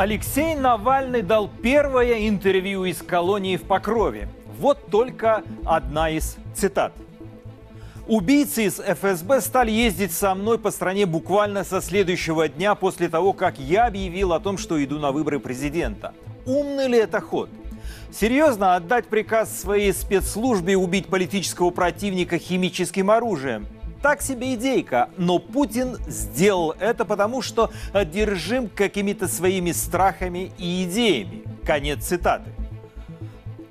Алексей Навальный дал первое интервью из колонии в Покрове. Вот только одна из цитат. Убийцы из ФСБ стали ездить со мной по стране буквально со следующего дня после того, как я объявил о том, что иду на выборы президента. Умный ли это ход? Серьезно отдать приказ своей спецслужбе убить политического противника химическим оружием? Так себе идейка, но Путин сделал это потому, что одержим какими-то своими страхами и идеями. Конец цитаты.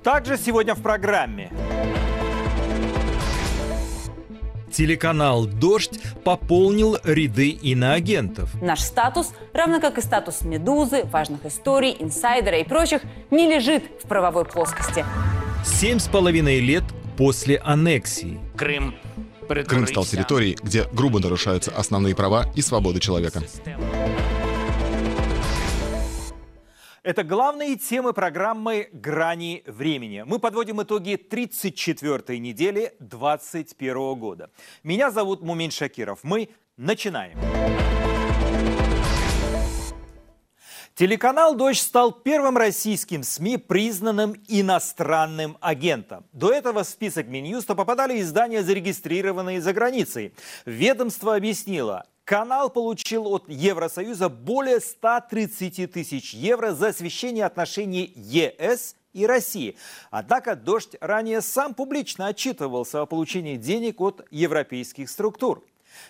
Также сегодня в программе. Телеканал «Дождь» пополнил ряды иноагентов. Наш статус, равно как и статус «Медузы», важных историй, инсайдера и прочих, не лежит в правовой плоскости. Семь с половиной лет после аннексии. Крым Крым стал территорией, где грубо нарушаются основные права и свободы человека. Это главные темы программы «Грани времени». Мы подводим итоги 34-й недели 2021 года. Меня зовут Мумин Шакиров. Мы начинаем. Начинаем. Телеканал «Дождь» стал первым российским СМИ, признанным иностранным агентом. До этого в список Минюста попадали издания, зарегистрированные за границей. Ведомство объяснило, Канал получил от Евросоюза более 130 тысяч евро за освещение отношений ЕС и России. Однако «Дождь» ранее сам публично отчитывался о получении денег от европейских структур.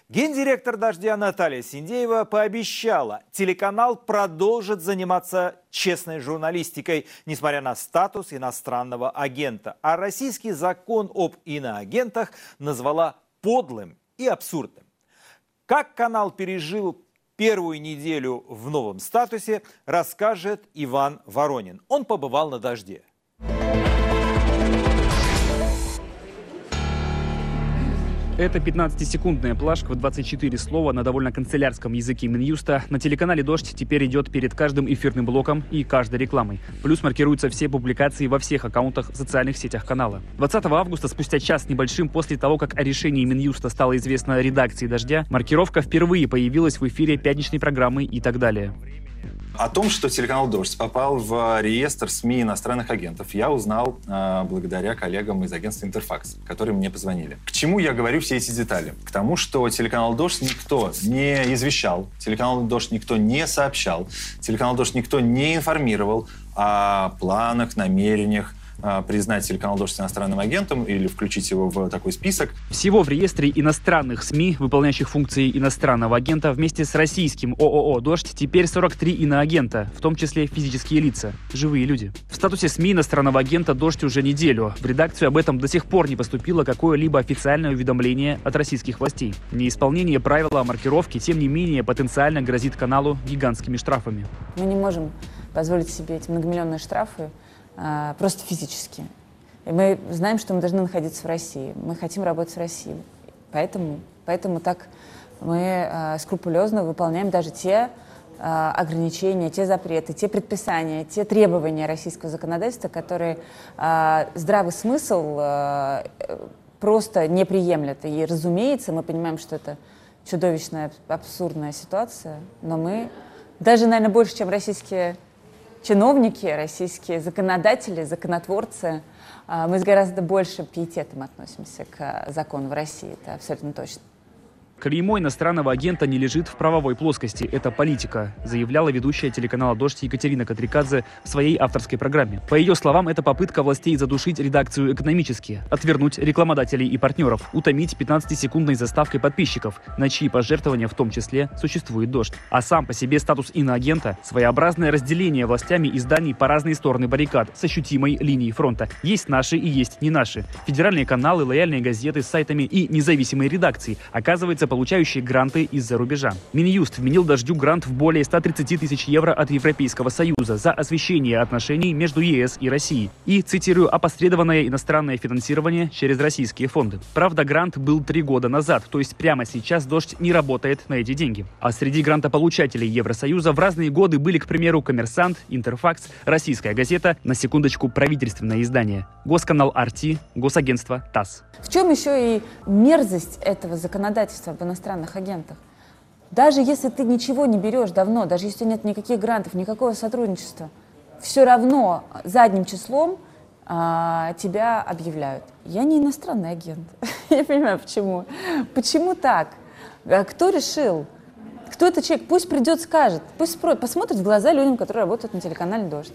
Гендиректор «Дождя» Наталья Синдеева пообещала, телеканал продолжит заниматься честной журналистикой, несмотря на статус иностранного агента. А российский закон об иноагентах назвала подлым и абсурдным. Как канал пережил первую неделю в новом статусе, расскажет Иван Воронин. Он побывал на «Дожде». Это 15-секундная плашка в 24 слова на довольно канцелярском языке Минюста. На телеканале «Дождь» теперь идет перед каждым эфирным блоком и каждой рекламой. Плюс маркируются все публикации во всех аккаунтах в социальных сетях канала. 20 августа, спустя час небольшим после того, как о решении Минюста стало известно редакции «Дождя», маркировка впервые появилась в эфире пятничной программы и так далее. О том, что телеканал «Дождь» попал в реестр СМИ иностранных агентов, я узнал э, благодаря коллегам из агентства «Интерфакс», которые мне позвонили. К чему я говорю все эти детали? К тому, что телеканал «Дождь» никто не извещал, телеканал «Дождь» никто не сообщал, телеканал «Дождь» никто не информировал о планах, намерениях, признать телеканал «Дождь» иностранным агентом или включить его в такой список. Всего в реестре иностранных СМИ, выполняющих функции иностранного агента, вместе с российским ООО «Дождь» теперь 43 иноагента, в том числе физические лица, живые люди. В статусе СМИ иностранного агента «Дождь» уже неделю. В редакцию об этом до сих пор не поступило какое-либо официальное уведомление от российских властей. Неисполнение правила о маркировке, тем не менее, потенциально грозит каналу гигантскими штрафами. Мы не можем позволить себе эти многомиллионные штрафы а, просто физически. И мы знаем, что мы должны находиться в России. Мы хотим работать в России. Поэтому, поэтому так мы а, скрупулезно выполняем даже те а, ограничения, те запреты, те предписания, те требования российского законодательства, которые здравый смысл просто не приемлет. И, разумеется, мы понимаем, что это чудовищная, абсурдная ситуация, но мы даже, наверное, больше, чем российские чиновники, российские законодатели, законотворцы, а, мы с гораздо большим пиететом относимся к закону в России, это абсолютно точно. Клеймо иностранного агента не лежит в правовой плоскости. Это политика, заявляла ведущая телеканала «Дождь» Екатерина Катрикадзе в своей авторской программе. По ее словам, это попытка властей задушить редакцию экономически, отвернуть рекламодателей и партнеров, утомить 15-секундной заставкой подписчиков, на чьи пожертвования в том числе существует «Дождь». А сам по себе статус иноагента – своеобразное разделение властями изданий по разные стороны баррикад с ощутимой линией фронта. Есть наши и есть не наши. Федеральные каналы, лояльные газеты с сайтами и независимые редакции, оказывается, получающие гранты из-за рубежа. Минюст вменил «Дождю» грант в более 130 тысяч евро от Европейского Союза за освещение отношений между ЕС и Россией и, цитирую, опосредованное иностранное финансирование через российские фонды. Правда, грант был три года назад, то есть прямо сейчас «Дождь» не работает на эти деньги. А среди грантополучателей Евросоюза в разные годы были, к примеру, «Коммерсант», «Интерфакс», «Российская газета», на секундочку, правительственное издание, Госканал «Арти», Госагентство «ТАСС». В чем еще и мерзость этого законодательства об иностранных агентах? Даже если ты ничего не берешь давно, даже если нет никаких грантов, никакого сотрудничества, все равно задним числом а, тебя объявляют. Я не иностранный агент. Я понимаю, почему. Почему так? А кто решил? Кто этот человек? Пусть придет, скажет. Пусть посмотрит в глаза людям, которые работают на телеканале «Дождь».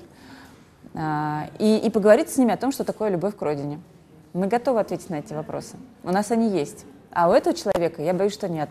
А, и, и поговорит с ними о том, что такое любовь к родине. Мы готовы ответить на эти вопросы. У нас они есть. А у этого человека, я боюсь, что нет.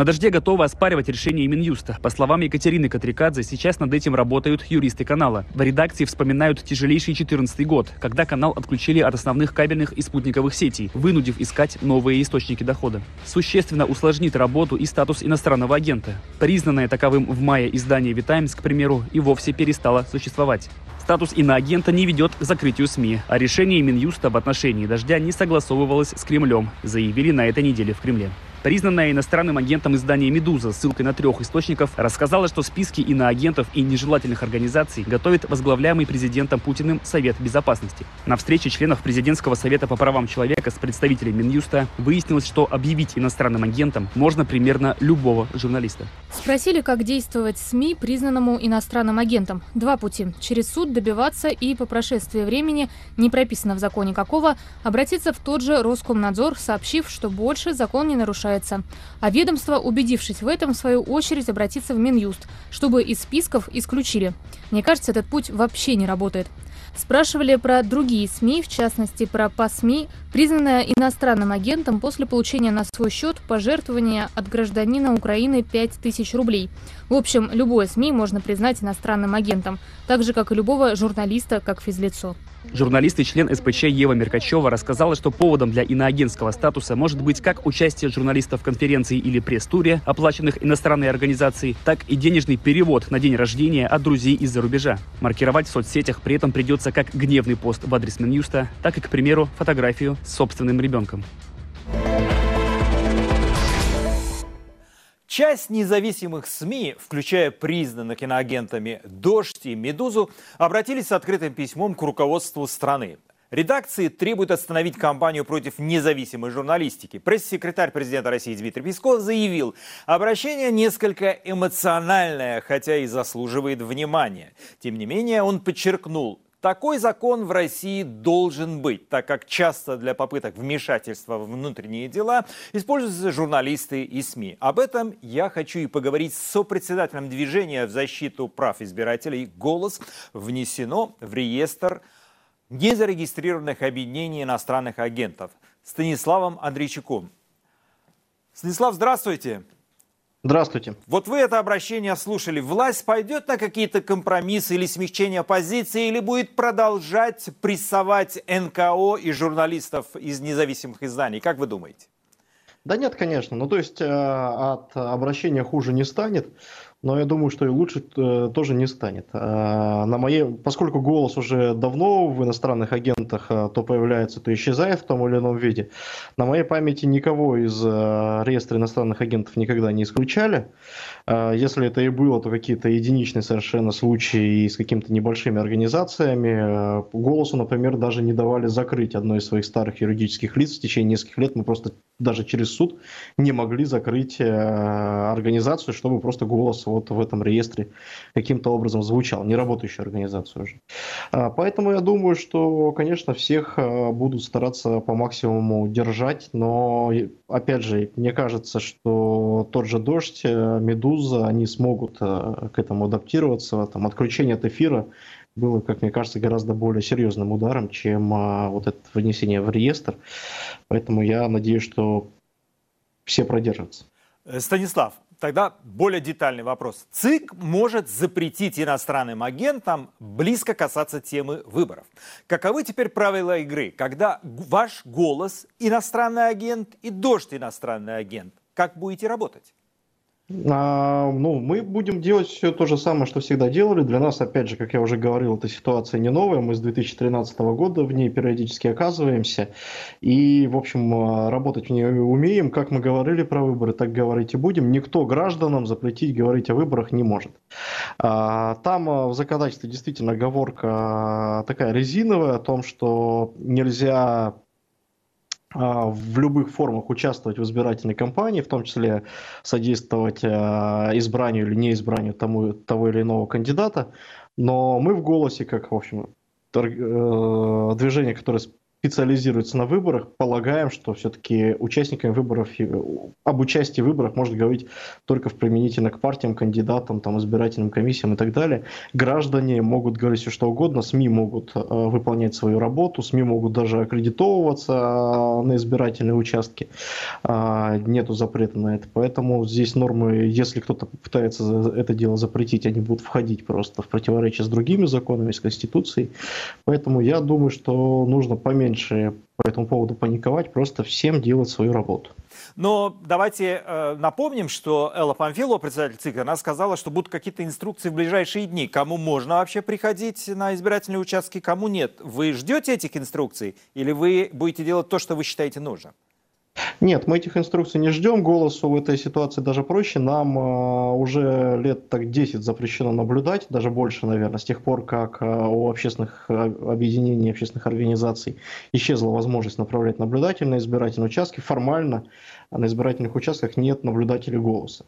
На «Дожде» готовы оспаривать решение Минюста. По словам Екатерины Катрикадзе, сейчас над этим работают юристы канала. В редакции вспоминают тяжелейший 2014 год, когда канал отключили от основных кабельных и спутниковых сетей, вынудив искать новые источники дохода. Существенно усложнит работу и статус иностранного агента. Признанное таковым в мае издание «Витаймс», к примеру, и вовсе перестало существовать. Статус иноагента не ведет к закрытию СМИ, а решение Минюста в отношении «Дождя» не согласовывалось с Кремлем, заявили на этой неделе в Кремле. Признанная иностранным агентом издание «Медуза» ссылкой на трех источников рассказала, что списки иноагентов и нежелательных организаций готовит возглавляемый президентом Путиным Совет Безопасности. На встрече членов Президентского совета по правам человека с представителями Минюста выяснилось, что объявить иностранным агентом можно примерно любого журналиста. Спросили, как действовать СМИ признанному иностранным агентом. Два пути. Через суд добиваться и по прошествии времени, не прописано в законе какого, обратиться в тот же Роскомнадзор, сообщив, что больше закон не нарушает соглашается. А ведомство, убедившись в этом, в свою очередь обратится в Минюст, чтобы из списков исключили. Мне кажется, этот путь вообще не работает. Спрашивали про другие СМИ, в частности про ПАСМИ, признанная иностранным агентом после получения на свой счет пожертвования от гражданина Украины 5000 рублей. В общем, любое СМИ можно признать иностранным агентом, так же, как и любого журналиста, как физлицо. Журналист и член СПЧ Ева Меркачева рассказала, что поводом для иноагентского статуса может быть как участие журналистов в конференции или пресс-туре, оплаченных иностранной организацией, так и денежный перевод на день рождения от друзей из-за рубежа. Маркировать в соцсетях при этом придется как гневный пост в адрес Минюста, так и, к примеру, фотографию с собственным ребенком. Часть независимых СМИ, включая признанных киноагентами «Дождь» и «Медузу», обратились с открытым письмом к руководству страны. Редакции требуют остановить кампанию против независимой журналистики. Пресс-секретарь президента России Дмитрий Песков заявил, обращение несколько эмоциональное, хотя и заслуживает внимания. Тем не менее, он подчеркнул, такой закон в России должен быть, так как часто для попыток вмешательства в внутренние дела используются журналисты и СМИ. Об этом я хочу и поговорить с сопредседателем движения в защиту прав избирателей «Голос» внесено в реестр незарегистрированных объединений иностранных агентов Станиславом Андрейчуком. Станислав, здравствуйте. Здравствуйте. Вот вы это обращение слушали. Власть пойдет на какие-то компромиссы или смягчение позиции, или будет продолжать прессовать НКО и журналистов из независимых изданий? Как вы думаете? Да нет, конечно. Ну, то есть э, от обращения хуже не станет но я думаю, что и лучше э, тоже не станет. А, на моей, поскольку голос уже давно в иностранных агентах то появляется, то исчезает в том или ином виде, на моей памяти никого из э, реестра иностранных агентов никогда не исключали. Если это и было, то какие-то единичные совершенно случаи с какими-то небольшими организациями. Голосу, например, даже не давали закрыть одно из своих старых юридических лиц. В течение нескольких лет мы просто даже через суд не могли закрыть э, организацию, чтобы просто голос вот в этом реестре каким-то образом звучал, не работающую организацию уже. А, поэтому я думаю, что, конечно, всех э, будут стараться по максимуму держать, но, опять же, мне кажется, что тот же «Дождь», э, «Медуза», они смогут к этому адаптироваться. Там, отключение от эфира было, как мне кажется, гораздо более серьезным ударом, чем а, вот это внесение в реестр. Поэтому я надеюсь, что все продержатся. Э, Станислав, тогда более детальный вопрос. ЦИК может запретить иностранным агентам близко касаться темы выборов. Каковы теперь правила игры, когда ваш голос иностранный агент и дождь иностранный агент? Как будете работать? А, ну, мы будем делать все то же самое, что всегда делали. Для нас, опять же, как я уже говорил, эта ситуация не новая. Мы с 2013 года в ней периодически оказываемся. И, в общем, а, работать в ней умеем. Как мы говорили про выборы, так говорить и будем. Никто гражданам запретить говорить о выборах не может. А, там а, в законодательстве действительно оговорка такая резиновая о том, что нельзя а, в любых формах участвовать в избирательной кампании, в том числе содействовать а, избранию или неизбранию тому, того или иного кандидата. Но мы в «Голосе», как, в общем, э, движение, которое специализируется на выборах, полагаем, что все-таки участниками выборов, об участии в выборах можно говорить только в применительно к партиям, кандидатам, там, избирательным комиссиям и так далее. Граждане могут говорить все что угодно, СМИ могут э, выполнять свою работу, СМИ могут даже аккредитовываться э, на избирательные участки. Э, нету запрета на это. Поэтому здесь нормы, если кто-то пытается это дело запретить, они будут входить просто в противоречие с другими законами, с Конституцией. Поэтому я думаю, что нужно поменьше меньше по этому поводу паниковать, просто всем делать свою работу. Но давайте э, напомним, что Элла Памфилова, председатель ЦИК, она сказала, что будут какие-то инструкции в ближайшие дни. Кому можно вообще приходить на избирательные участки, кому нет. Вы ждете этих инструкций или вы будете делать то, что вы считаете нужным? Нет, мы этих инструкций не ждем. Голосу в этой ситуации даже проще. Нам э, уже лет так 10 запрещено наблюдать, даже больше, наверное, с тех пор, как э, у общественных э, объединений, общественных организаций исчезла возможность направлять наблюдателей на избирательные участки. Формально на избирательных участках нет наблюдателей голоса.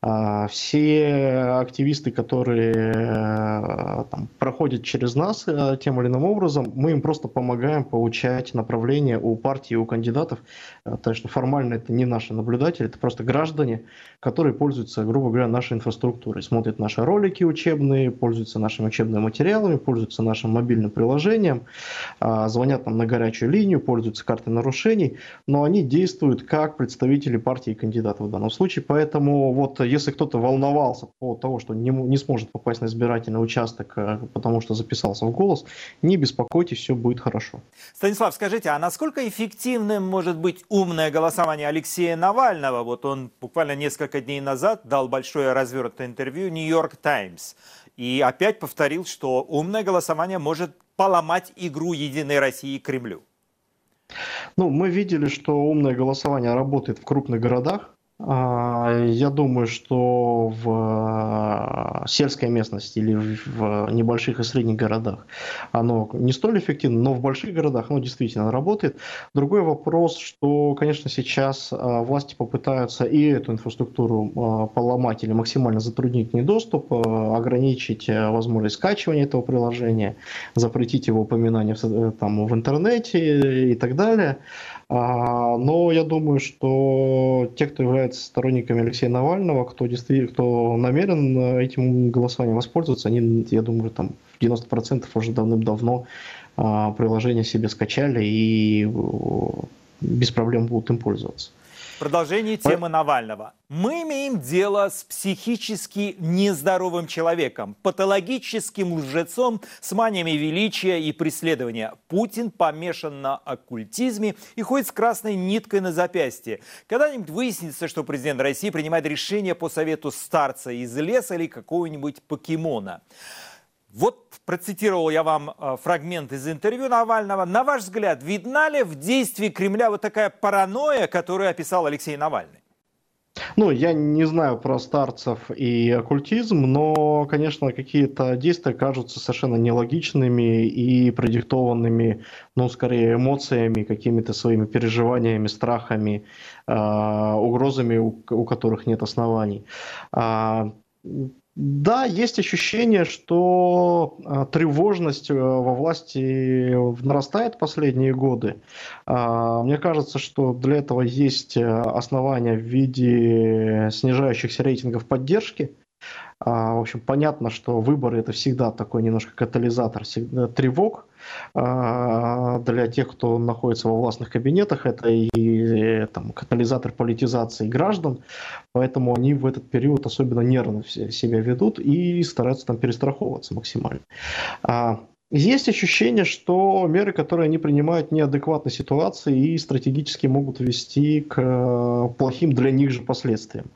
А, все активисты, которые э, там, проходят через нас э, тем или иным образом, мы им просто помогаем получать направление у партии, у кандидатов. Э, так что формально это не наши наблюдатели, это просто граждане, которые пользуются, грубо говоря, нашей инфраструктурой, смотрят наши ролики учебные, пользуются нашими учебными материалами, пользуются нашим мобильным приложением, а, звонят нам на горячую линию, пользуются картой нарушений, но они действуют как представители представители партии и кандидатов в данном случае. Поэтому вот если кто-то волновался по поводу того, что не, не сможет попасть на избирательный участок, э, потому что записался в голос, не беспокойтесь, все будет хорошо. Станислав, скажите, а насколько эффективным может быть умное голосование Алексея Навального? Вот он буквально несколько дней назад дал большое развернутое интервью «Нью-Йорк Таймс» и опять повторил, что умное голосование может поломать игру «Единой России» Кремлю. Ну, мы видели, что умное голосование работает в крупных городах, я думаю, что в а, сельской местности или в небольших и средних городах оно не столь эффективно, но в больших городах оно действительно работает. Другой вопрос, что, конечно, сейчас а, власти попытаются и эту инфраструктуру поломать или максимально затруднить не доступ, ограничить возможность скачивания этого приложения, запретить его упоминание в, там, в интернете и так далее. Но я думаю, что те, кто является сторонниками Алексея Навального, кто действительно, кто намерен этим голосованием воспользоваться, они, я думаю, там в 90% уже давным-давно приложение себе скачали и без проблем будут им пользоваться. Продолжение темы Навального. Мы имеем дело с психически нездоровым человеком, патологическим лжецом с маниями величия и преследования. Путин помешан на оккультизме и ходит с красной ниткой на запястье. Когда-нибудь выяснится, что президент России принимает решение по совету старца из леса или какого-нибудь покемона. Вот процитировал я вам э, фрагмент из интервью Навального. На ваш взгляд, видна ли в действии Кремля вот такая паранойя, которую описал Алексей Навальный? Ну, я не знаю про старцев и оккультизм, но, конечно, какие-то действия кажутся совершенно нелогичными и продиктованными, ну, скорее, эмоциями, какими-то своими переживаниями, страхами, э, угрозами, у, у которых нет оснований. А, да, есть ощущение, что э, тревожность э, во власти нарастает в последние годы. Э, мне кажется, что для этого есть основания в виде снижающихся рейтингов поддержки. В общем, понятно, что выборы это всегда такой немножко катализатор тревог а, для тех, кто находится во властных кабинетах. Это и там, катализатор политизации граждан, поэтому они в этот период особенно нервно себя ведут и стараются там перестраховываться максимально. Есть ощущение, что меры, которые они принимают, неадекватны ситуации и стратегически могут вести к э, плохим для них же последствиям.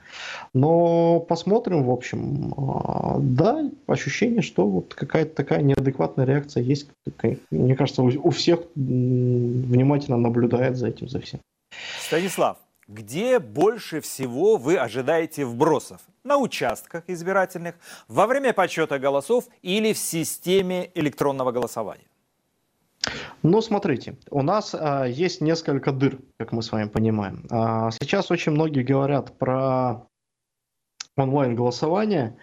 Но посмотрим, в общем, а, да, ощущение, что вот какая-то такая неадекватная реакция есть. Мне кажется, у всех внимательно наблюдает за этим, за всем. Станислав, где больше всего вы ожидаете вбросов? На участках избирательных, во время подсчета голосов или в системе электронного голосования? Ну, смотрите, у нас а, есть несколько дыр, как мы с вами понимаем. А, сейчас очень многие говорят про онлайн-голосование.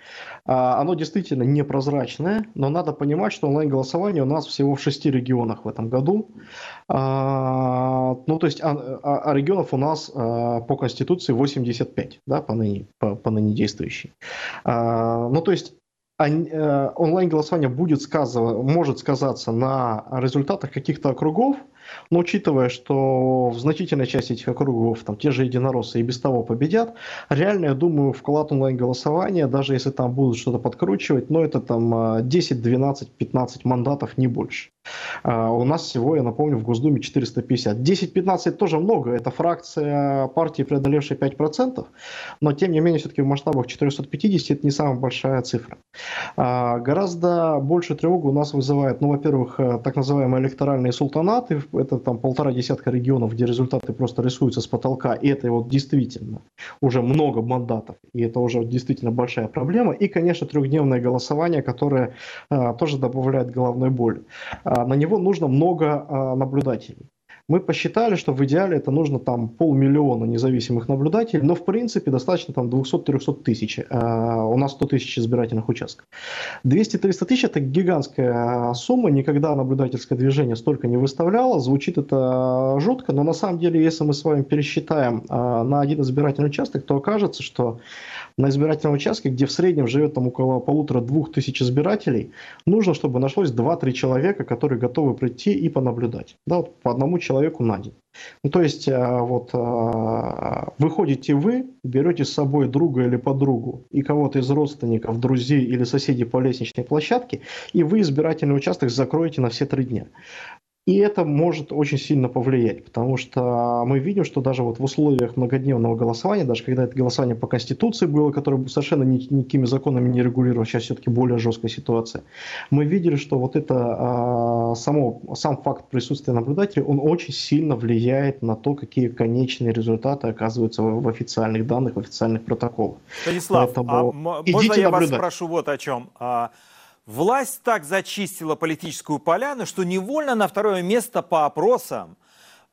А, оно действительно непрозрачное, но надо понимать, что онлайн-голосование у нас всего в шести регионах в этом году. А, ну, то есть, а, а регионов у нас по Конституции 85, да, по ныне, по, по ныне действующей. Ну, то есть, э, онлайн-голосование будет сказывать, может сказаться на результатах каких-то округов, но учитывая, что в значительной части этих округов там те же единороссы и без того победят, реально, я думаю, вклад онлайн-голосования, даже если там будут что-то подкручивать, но это там 10, 12, 15 мандатов, не больше. А у нас всего, я напомню, в Госдуме 450. 10-15 тоже много, это фракция партии, преодолевшая 5%, но тем не менее все-таки в масштабах 450 это не самая большая цифра. А, гораздо больше тревогу у нас вызывает, ну, во-первых, э, так называемые электоральные султанаты, это там полтора десятка регионов, где результаты просто рисуются с потолка, и это вот действительно уже много мандатов, и это уже действительно большая проблема. И, конечно, трехдневное голосование, которое а, тоже добавляет головной боли. А, на него нужно много а, наблюдателей. Мы посчитали, что в идеале это нужно там полмиллиона независимых наблюдателей, но в принципе достаточно там 200-300 тысяч. А, у нас 100 тысяч избирательных участков. 200-300 тысяч это гигантская сумма, никогда наблюдательское движение столько не выставляло. Звучит это жутко, но на самом деле, если мы с вами пересчитаем на один избирательный участок, то окажется, что на избирательном участке, где в среднем живет там около полутора-двух тысяч избирателей, нужно, чтобы нашлось 2-3 человека, которые готовы прийти и понаблюдать. Да, вот по одному человеку на день. Ну, то есть, э, вот, э, выходите вы, берете с собой друга или подругу и кого-то из родственников, друзей или соседей по лестничной площадке, и вы избирательный участок закроете на все три дня. И это может очень сильно повлиять, потому что мы видим, что даже вот в условиях многодневного голосования, даже когда это голосование по Конституции было, которое совершенно никакими законами не регулировано, сейчас все-таки более жесткая ситуация, мы видели, что вот это а, само, сам факт присутствия наблюдателей, он очень сильно влияет на то, какие конечные результаты оказываются в, в официальных данных, в официальных протоколах. Станислав, Поэтому а можно я наблюдать. вас спрошу вот о чем? Власть так зачистила политическую поляну, что невольно на второе место по опросам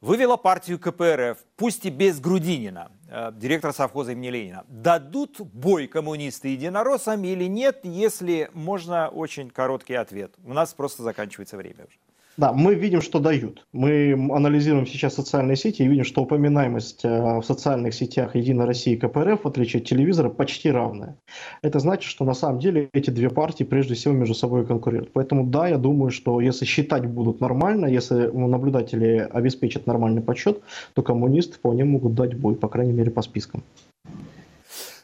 вывела партию КПРФ, пусть и без Грудинина, э, директора совхоза имени Ленина. Дадут бой коммунисты единороссам или нет, если можно очень короткий ответ. У нас просто заканчивается время уже. Да, мы видим, что дают. Мы анализируем сейчас социальные сети и видим, что упоминаемость э, в социальных сетях Единой России и КПРФ, в отличие от телевизора, почти равная. Это значит, что на самом деле эти две партии прежде всего между собой конкурируют. Поэтому да, я думаю, что если считать будут нормально, если наблюдатели обеспечат нормальный подсчет, то коммунисты вполне могут дать бой, по крайней мере, по спискам.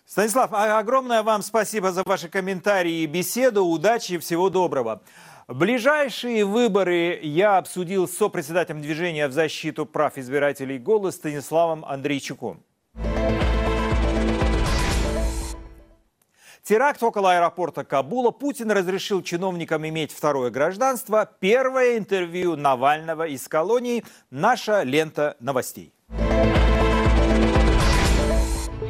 Станислав, а огромное вам спасибо за ваши комментарии и беседу. Удачи и всего доброго. Ближайшие выборы я обсудил с сопредседателем движения в защиту прав избирателей «Голос» Станиславом Андрейчуком. Теракт около аэропорта Кабула. Путин разрешил чиновникам иметь второе гражданство. Первое интервью Навального из колонии. Наша лента новостей.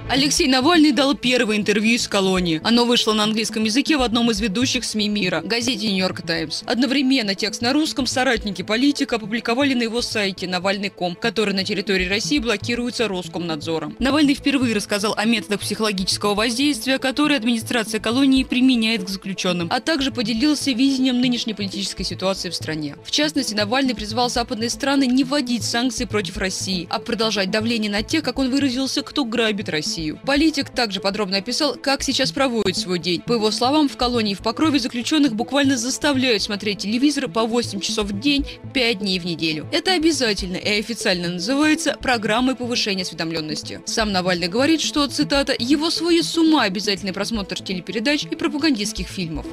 Алексей Навальный дал первое интервью из колонии. Оно вышло на английском языке в одном из ведущих СМИ мира – газете «Нью-Йорк Таймс». Одновременно текст на русском соратники политика опубликовали на его сайте Навальный.ком, который на территории России блокируется Роскомнадзором. Навальный впервые рассказал о методах психологического воздействия, которые администрация колонии применяет к заключенным, а также поделился видением нынешней политической ситуации в стране. В частности, Навальный призвал западные страны не вводить санкции против России, а продолжать давление на тех, как он выразился, кто грабит Россию. Россию. Политик также подробно описал, как сейчас проводит свой день. По его словам, в колонии в Покрове заключенных буквально заставляют смотреть телевизор по 8 часов в день, 5 дней в неделю. Это обязательно и официально называется программой повышения осведомленности. Сам Навальный говорит, что, цитата, «его сводит с ума обязательный просмотр телепередач и пропагандистских фильмов».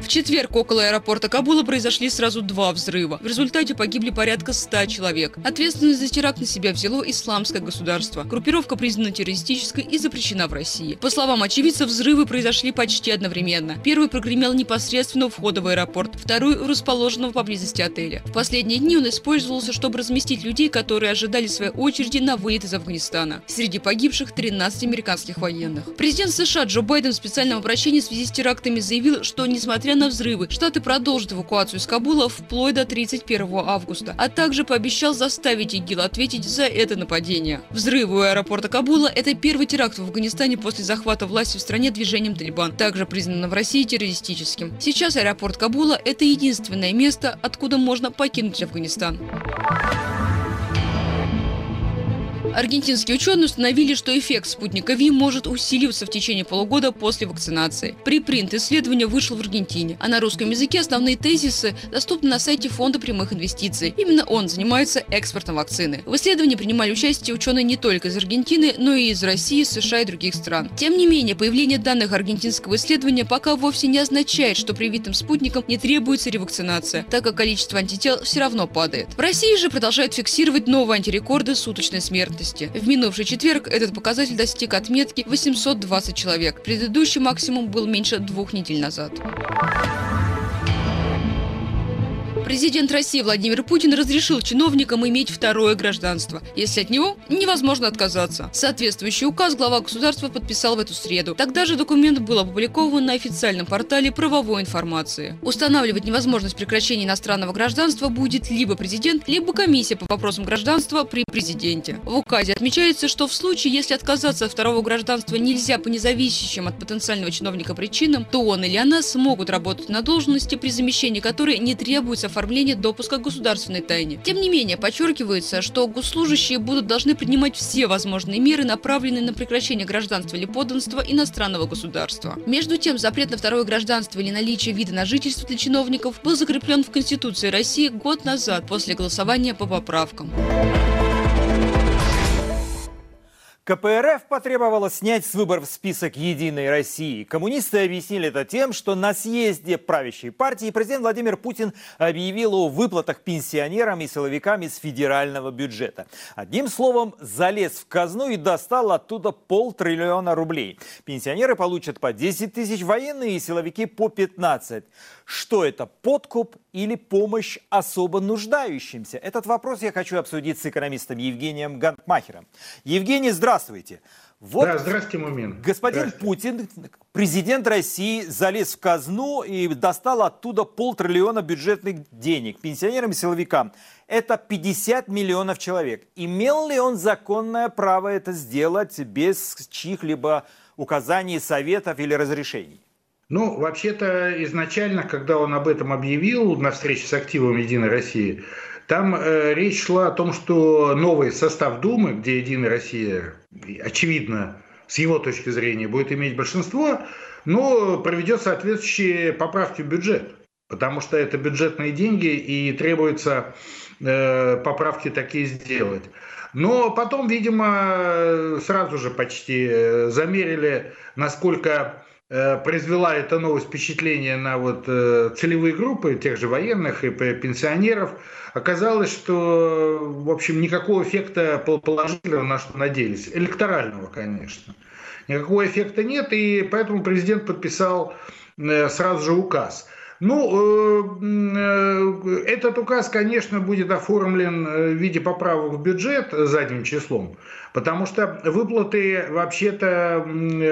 В четверг около аэропорта Кабула произошли сразу два взрыва. В результате погибли порядка ста человек. Ответственность за теракт на себя взяло исламское государство. Группировка признана террористической и запрещена в России. По словам очевидцев, взрывы произошли почти одновременно. Первый прогремел непосредственно у входа в аэропорт, второй – у расположенного поблизости отеля. В последние дни он использовался, чтобы разместить людей, которые ожидали своей очереди на вылет из Афганистана. Среди погибших 13 американских военных. Президент США Джо Байден в специальном обращении в связи с терактами заявил, что, несмотря на взрывы, Штаты продолжат эвакуацию из Кабула вплоть до 31 августа, а также пообещал заставить ИГИЛ ответить за это нападение. Взрывы у аэропорта Кабула – это первый теракт в Афганистане после захвата власти в стране движением Талибан, также признанным в России террористическим. Сейчас аэропорт Кабула – это единственное место, откуда можно покинуть Афганистан. Аргентинские ученые установили, что эффект спутника ВИ может усиливаться в течение полугода после вакцинации. Припринт исследования вышел в Аргентине, а на русском языке основные тезисы доступны на сайте Фонда прямых инвестиций. Именно он занимается экспортом вакцины. В исследовании принимали участие ученые не только из Аргентины, но и из России, США и других стран. Тем не менее, появление данных аргентинского исследования пока вовсе не означает, что привитым спутникам не требуется ревакцинация, так как количество антител все равно падает. В России же продолжают фиксировать новые антирекорды суточной смертности смертности. В минувший четверг этот показатель достиг отметки 820 человек. Предыдущий максимум был меньше двух недель назад. Президент России Владимир Путин разрешил чиновникам иметь второе гражданство, если от него невозможно отказаться. Соответствующий указ глава государства подписал в эту среду. Тогда же документ был опубликован на официальном портале правовой информации. Устанавливать невозможность прекращения иностранного гражданства будет либо президент, либо комиссия по вопросам гражданства при президенте. В указе отмечается, что в случае, если отказаться от второго гражданства нельзя по независящим от потенциального чиновника причинам, то он или она смогут работать на должности, при замещении которой не требуется оформления допуска к государственной тайне. Тем не менее, подчеркивается, что госслужащие будут должны принимать все возможные меры, направленные на прекращение гражданства или подданства иностранного государства. Между тем, запрет на второе гражданство или наличие вида на жительство для чиновников был закреплен в Конституции России год назад после голосования по поправкам. КПРФ потребовала снять с выборов список «Единой России». Коммунисты объяснили это тем, что на съезде правящей партии президент Владимир Путин объявил о выплатах пенсионерам и силовикам из федерального бюджета. Одним словом, залез в казну и достал оттуда полтриллиона рублей. Пенсионеры получат по 10 тысяч, военные и силовики по 15. Что это, подкуп или помощь особо нуждающимся? Этот вопрос я хочу обсудить с экономистом Евгением Гантмахером. Евгений, здравствуйте. Вот да, здравствуйте, Мумин. Господин Путин, президент России, залез в казну и достал оттуда полтриллиона бюджетных денег пенсионерам и силовикам. Это 50 миллионов человек. Имел ли он законное право это сделать без чьих-либо указаний, советов или разрешений? Ну, вообще-то изначально, когда он об этом объявил на встрече с активом «Единой России», там э, речь шла о том, что новый состав Думы, где «Единая Россия», очевидно, с его точки зрения, будет иметь большинство, но проведет соответствующие поправки в бюджет. Потому что это бюджетные деньги и требуется э, поправки такие сделать. Но потом, видимо, сразу же почти э, замерили, насколько произвела эта новость впечатление на вот э, целевые группы тех же военных и пенсионеров, оказалось, что, в общем, никакого эффекта положительного, на что надеялись, электорального, конечно. Никакого эффекта нет, и поэтому президент подписал э, сразу же указ – ну, э, э, этот указ, конечно, будет оформлен э, в виде поправок в бюджет задним числом, потому что выплаты вообще-то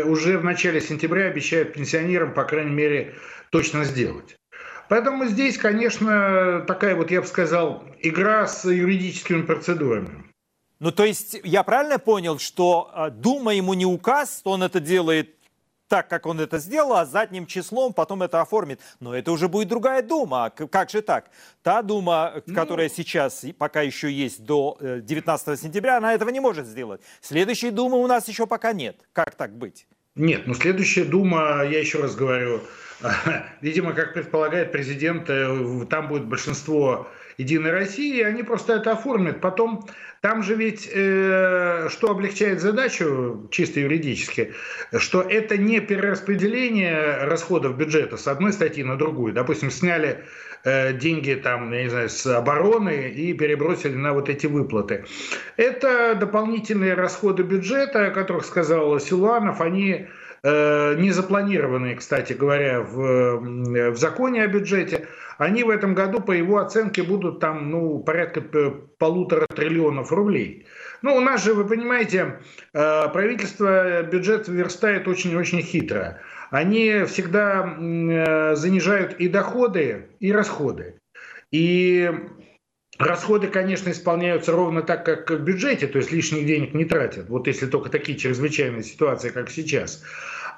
уже в начале сентября обещают пенсионерам, по крайней мере, точно сделать. Поэтому здесь, конечно, такая вот, я бы сказал, игра с юридическими процедурами. Ну, то есть я правильно понял, что Дума ему не указ, он это делает так, как он это сделал, а задним числом потом это оформит. Но это уже будет другая дума. Как же так? Та дума, ну... которая сейчас пока еще есть до 19 э, сентября, она этого не может сделать. Следующей думы у нас еще пока нет. Как так быть? Нет, ну следующая дума, я еще раз говорю, видимо, как предполагает президент, э, там будет большинство Единой России, они просто это оформят. Потом там же ведь э, что облегчает задачу чисто юридически, что это не перераспределение расходов бюджета с одной статьи на другую. Допустим, сняли э, деньги там, я не знаю, с обороны и перебросили на вот эти выплаты. Это дополнительные расходы бюджета, о которых сказал Силуанов, они не запланированные, кстати говоря, в, в законе о бюджете они в этом году, по его оценке, будут там, ну, порядка полутора триллионов рублей. Ну, у нас же, вы понимаете, э, правительство бюджет верстает очень-очень хитро. они всегда э, занижают и доходы, и расходы. И Расходы, конечно, исполняются ровно так, как в бюджете, то есть лишних денег не тратят, вот если только такие чрезвычайные ситуации, как сейчас.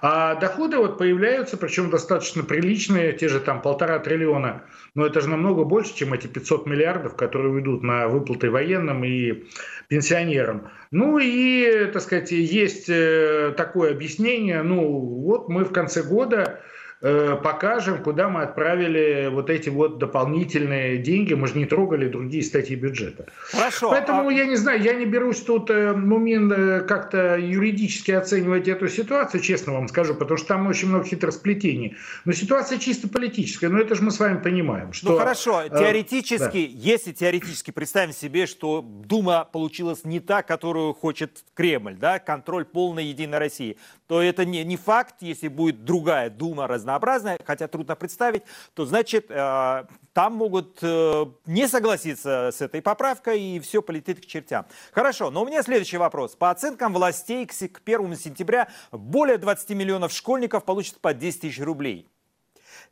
А доходы вот появляются, причем достаточно приличные, те же там полтора триллиона, но это же намного больше, чем эти 500 миллиардов, которые уйдут на выплаты военным и пенсионерам. Ну и, так сказать, есть э, такое объяснение, ну вот мы в конце года Э, покажем, куда мы отправили вот эти вот дополнительные деньги. Мы же не трогали другие статьи бюджета. Хорошо. Поэтому а... я не знаю, я не берусь тут, э, Мумин, э, как-то юридически оценивать эту ситуацию, честно вам скажу, потому что там очень много хитросплетений. Но ситуация чисто политическая, но это же мы с вами понимаем. Что, ну хорошо, теоретически, э, да. если теоретически представим себе, что Дума получилась не та, которую хочет Кремль, да, контроль полной Единой России, то это не, не факт, если будет другая Дума разнообразная, разнообразная, хотя трудно представить, то значит э, там могут э, не согласиться с этой поправкой и все полетит к чертям. Хорошо, но у меня следующий вопрос. По оценкам властей к 1 сентября более 20 миллионов школьников получат по 10 тысяч рублей.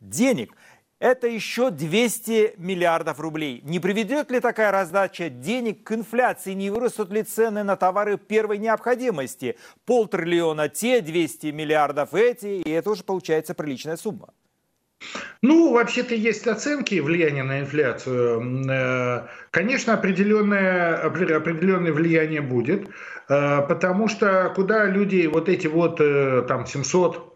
Денег это еще 200 миллиардов рублей. Не приведет ли такая раздача денег к инфляции? Не вырастут ли цены на товары первой необходимости? Полтриллиона те, 200 миллиардов эти, и это уже получается приличная сумма. Ну, вообще-то есть оценки влияния на инфляцию. Э, конечно, определенное, определенное влияние будет, э, потому что куда люди вот эти вот э, там 700 Э,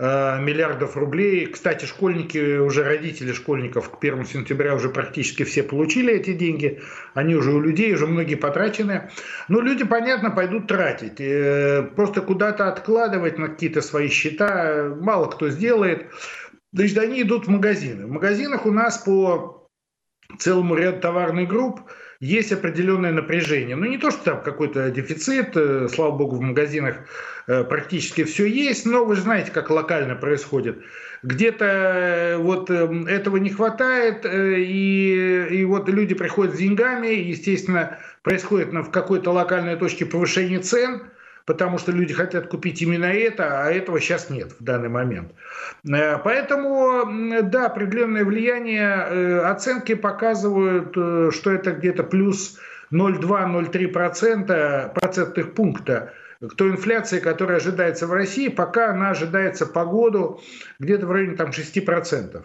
миллиардов рублей. Кстати, школьники, уже родители школьников к 1 сентября уже практически все получили эти деньги. Они уже у людей, уже многие потрачены. Но люди, понятно, пойдут тратить. Э, просто куда-то откладывать на какие-то свои счета мало кто сделает. Значит, они идут в магазины. В магазинах у нас по целому ряду товарных групп есть определенное напряжение. Ну, не то, что там какой-то дефицит, э, слава богу, в магазинах э, практически все есть, но вы же знаете, как локально происходит. Где-то э, вот этого не хватает, и, и вот люди приходят с деньгами, естественно, происходит в какой-то локальной точке повышение цен – потому что люди хотят купить именно это, а этого сейчас нет в данный момент. Э, поэтому, да, определенное влияние, э, оценки показывают, э, что это где-то плюс 0,2-0,3% процентных пункта к той инфляции, которая ожидается в России, пока она ожидается по году где-то в районе там, 6%.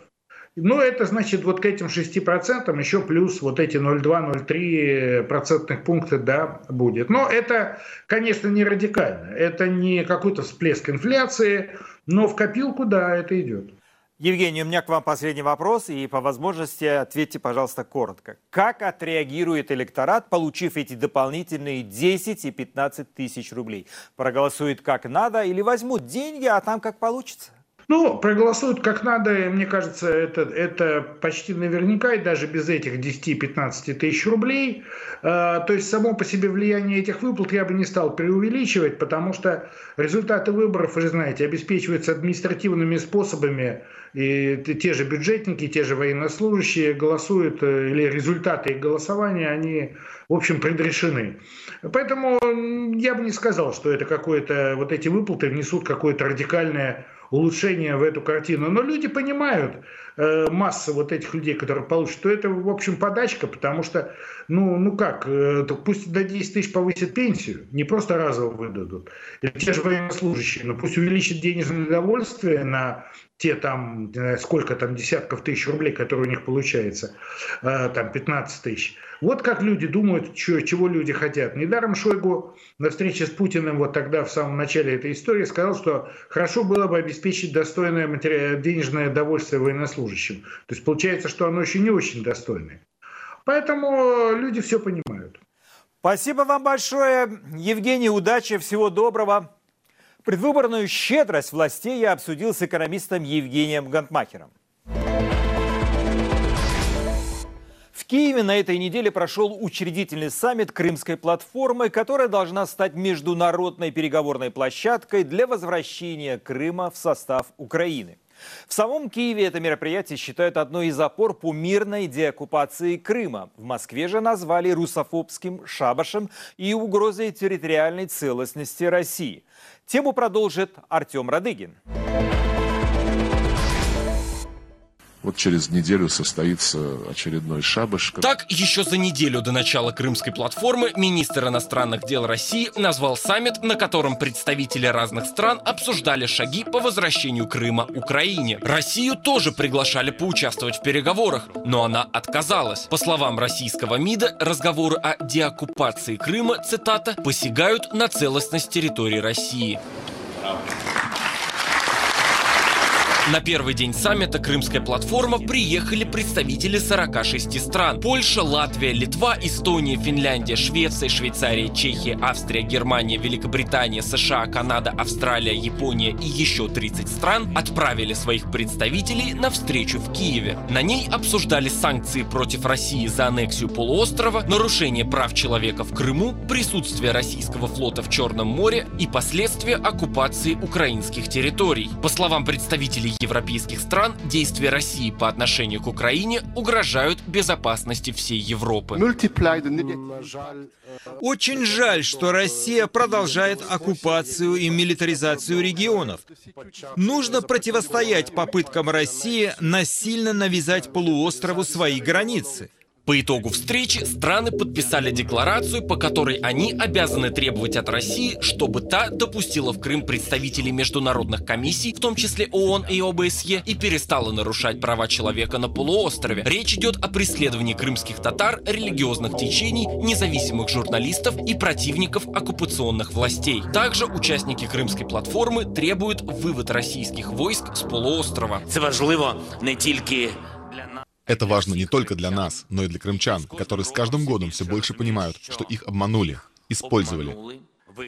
Ну, это значит вот к этим 6% еще плюс вот эти 0,2-0,3 процентных пункта, да, будет. Но это, конечно, не радикально. Это не какой-то всплеск инфляции, но в копилку, да, это идет. Евгений, у меня к вам последний вопрос, и по возможности ответьте, пожалуйста, коротко. Как отреагирует электорат, получив эти дополнительные 10 и 15 тысяч рублей? Проголосует как надо или возьмут деньги, а там как получится? Ну, проголосуют как надо, мне кажется, это, это почти наверняка, и даже без этих 10-15 тысяч рублей. А, то есть само по себе влияние этих выплат я бы не стал преувеличивать, потому что результаты выборов, вы знаете, обеспечиваются административными способами, и те же бюджетники, те же военнослужащие голосуют, э, или результаты их голосования, они, в общем, предрешены. Поэтому я бы не сказал, что это какое-то, вот эти выплаты внесут какое-то радикальное улучшение в эту картину. Но люди понимают, э, масса вот этих людей, которые получат, что это, в общем, подачка, потому что, ну, ну как, э, пусть до 10 тысяч повысят пенсию, не просто разово выдадут. Или те же военнослужащие, но пусть увеличат денежное удовольствие на те там, сколько там десятков тысяч рублей, которые у них получается, э, там 15 тысяч. Вот как люди думают, чего, чего люди хотят. Недаром Шойгу на встрече с Путиным вот тогда в самом начале этой истории сказал, что хорошо было бы обеспечить достойное матери... денежное удовольствие военнослужащим. То есть получается, что оно еще не очень достойное. Поэтому люди все понимают. Спасибо вам большое, Евгений, удачи, всего доброго. Предвыборную щедрость властей я обсудил с экономистом Евгением Гантмахером. В Киеве на этой неделе прошел учредительный саммит Крымской платформы, которая должна стать международной переговорной площадкой для возвращения Крыма в состав Украины. В самом Киеве это мероприятие считают одной из опор по мирной деоккупации Крыма. В Москве же назвали русофобским шабашем и угрозой территориальной целостности России. Тему продолжит Артем Радыгин. Вот через неделю состоится очередной шабаш. Так, еще за неделю до начала крымской платформы министр иностранных дел России назвал саммит, на котором представители разных стран обсуждали шаги по возвращению Крыма Украине. Россию тоже приглашали поучаствовать в переговорах, но она отказалась. По словам российского МИДа, разговоры о деоккупации Крыма, цитата, посягают на целостность территории России. На первый день саммита «Крымская платформа» приехали представители 46 стран. Польша, Латвия, Литва, Эстония, Финляндия, Швеция, Швейцария, Чехия, Австрия, Германия, Великобритания, США, Канада, Австралия, Япония и еще 30 стран отправили своих представителей на встречу в Киеве. На ней обсуждали санкции против России за аннексию полуострова, нарушение прав человека в Крыму, присутствие российского флота в Черном море и последствия оккупации украинских территорий. По словам представителей европейских стран действия России по отношению к Украине угрожают безопасности всей Европы. Очень жаль, что Россия продолжает оккупацию и милитаризацию регионов. Нужно противостоять попыткам России насильно навязать полуострову свои границы. По итогу встречи страны подписали декларацию, по которой они обязаны требовать от России, чтобы та допустила в Крым представителей международных комиссий, в том числе ООН и ОБСЕ, и перестала нарушать права человека на полуострове. Речь идет о преследовании крымских татар, религиозных течений, независимых журналистов и противников оккупационных властей. Также участники Крымской платформы требуют вывод российских войск с полуострова. Это важливо не только это важно не только для нас, но и для крымчан, которые с каждым годом все больше понимают, что их обманули, использовали,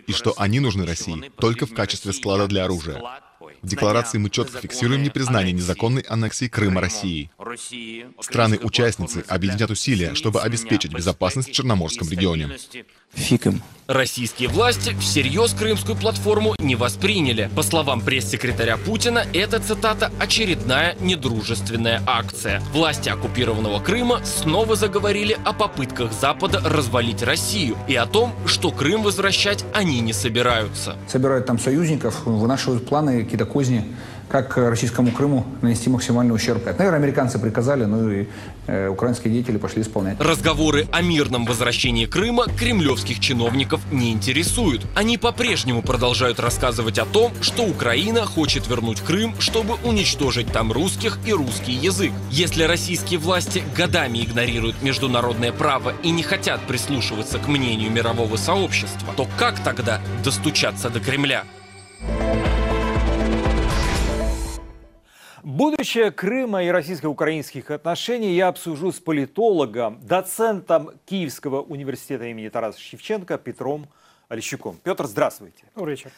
и что они нужны России только в качестве склада для оружия. В декларации мы четко фиксируем непризнание незаконной аннексии Крыма Россией. Страны-участницы объединят усилия, чтобы обеспечить безопасность в Черноморском регионе. Фиком. Российские власти всерьез крымскую платформу не восприняли. По словам пресс-секретаря Путина, это, цитата, очередная недружественная акция. Власти оккупированного Крыма снова заговорили о попытках Запада развалить Россию и о том, что Крым возвращать они не собираются. Собирают там союзников, вынашивают планы, какие-то козни как российскому Крыму нанести максимальный ущерб. Наверное, американцы приказали, ну и э, украинские деятели пошли исполнять. Разговоры о мирном возвращении Крыма кремлевских чиновников не интересуют. Они по-прежнему продолжают рассказывать о том, что Украина хочет вернуть Крым, чтобы уничтожить там русских и русский язык. Если российские власти годами игнорируют международное право и не хотят прислушиваться к мнению мирового сообщества, то как тогда достучаться до Кремля? Будущее Крыма и российско-украинских отношений я обсужу с политологом, доцентом Киевского университета имени Тараса Шевченко Петром Олещуком. Петр, здравствуйте. Добрый вечер.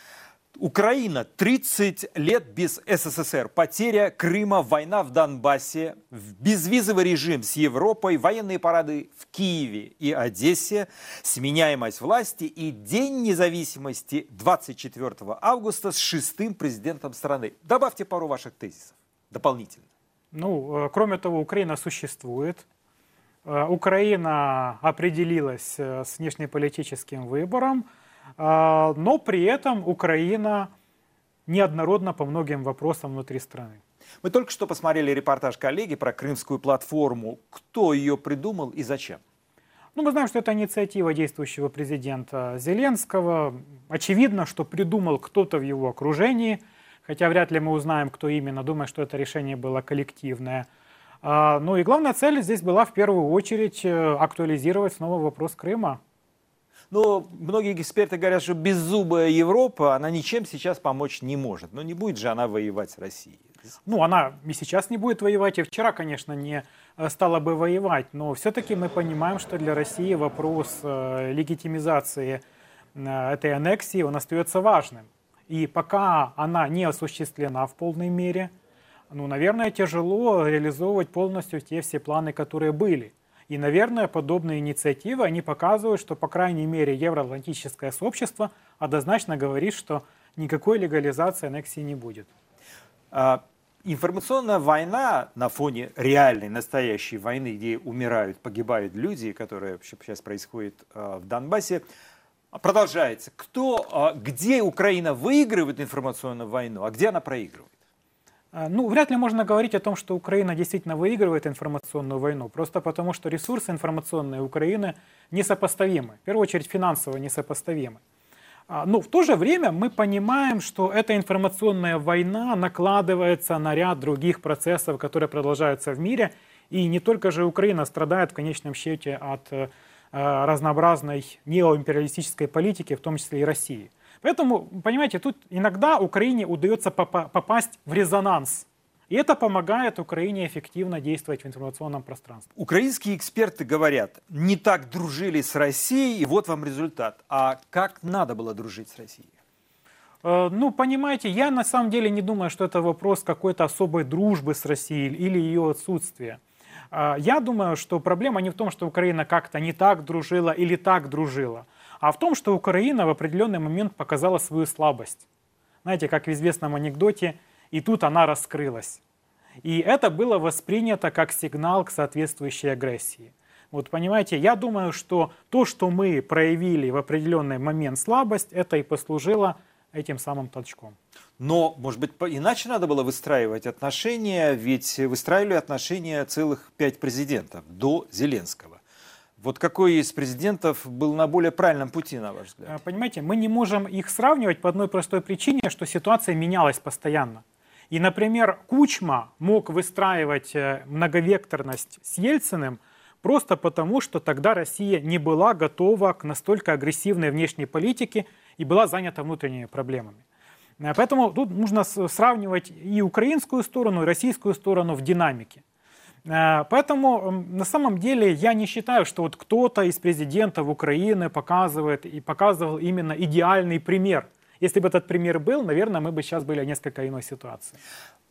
Украина 30 лет без СССР, потеря Крыма, война в Донбассе, безвизовый режим с Европой, военные парады в Киеве и Одессе, сменяемость власти и День независимости 24 августа с шестым президентом страны. Добавьте пару ваших тезисов дополнительно? Ну, э, кроме того, Украина существует. Э, Украина определилась э, с внешнеполитическим выбором, но при этом Украина неоднородна по многим вопросам внутри страны. Мы только что посмотрели репортаж коллеги про крымскую платформу. Кто ее придумал и зачем? Ну, мы знаем, что это инициатива действующего президента Зеленского. Очевидно, что придумал кто-то в его окружении – хотя вряд ли мы узнаем, кто именно, думаю, что это решение было коллективное. А, ну и главная цель здесь была в первую очередь э, актуализировать снова вопрос Крыма. Но многие эксперты говорят, что беззубая Европа, она ничем сейчас помочь не может. Но не будет же она воевать с Россией. Ну, она и сейчас не будет воевать, и вчера, конечно, не э, стала бы воевать. Но все-таки мы понимаем, что для России вопрос э, легитимизации этой аннексии, он остается важным. И пока она не осуществлена в полной мере, ну, наверное, тяжело реализовывать полностью те все планы, которые были. И, наверное, подобные инициативы, они показывают, что, по крайней мере, евроатлантическое сообщество однозначно говорит, что никакой легализации аннексии не будет. А, информационная война на фоне реальной, настоящей войны, где умирают, погибают люди, которая сейчас происходит а, в Донбассе, продолжается. Кто, а, где Украина выигрывает информационную войну, а где она проигрывает? Ну, вряд ли можно говорить о том, что Украина действительно выигрывает информационную войну, просто потому что ресурсы информационные Украины несопоставимы, в первую очередь финансово несопоставимы. А, но в то же время мы понимаем, что эта информационная война накладывается на ряд других процессов, которые продолжаются в мире. И не только же Украина страдает в конечном счете от э, разнообразной неоимпериалистической политики, в том числе и России. Поэтому, понимаете, тут иногда Украине удается попасть в резонанс и это помогает Украине эффективно действовать в информационном пространстве. Украинские эксперты говорят, не так дружили с Россией, и вот вам результат. А как надо было дружить с Россией? Э, ну, понимаете, я на самом деле не думаю, что это вопрос какой-то особой дружбы с Россией или ее отсутствия. Э, я думаю, что проблема не в том, что Украина как-то не так дружила или так дружила, а в том, что Украина в определенный момент показала свою слабость. Знаете, как в известном анекдоте, и тут она раскрылась. И это было воспринято как сигнал к соответствующей агрессии. Вот понимаете, я думаю, что то, что мы проявили в определенный момент слабость, это и послужило этим самым толчком. Но, может быть, иначе надо было выстраивать отношения, ведь выстраивали отношения целых пять президентов до Зеленского. Вот какой из президентов был на более правильном пути, на ваш взгляд? Понимаете, мы не можем их сравнивать по одной простой причине, что ситуация менялась постоянно. И, например, Кучма мог выстраивать э, многовекторность с Ельциным просто потому, что тогда Россия не была готова к настолько агрессивной внешней политике и была занята внутренними проблемами. Э, поэтому тут нужно сравнивать и украинскую сторону, и российскую сторону в динамике. Э, поэтому на самом деле я не считаю, что вот кто-то из президентов Украины показывает и показывал именно идеальный пример – если бы этот пример был, наверное, мы бы сейчас были в несколько иной ситуации.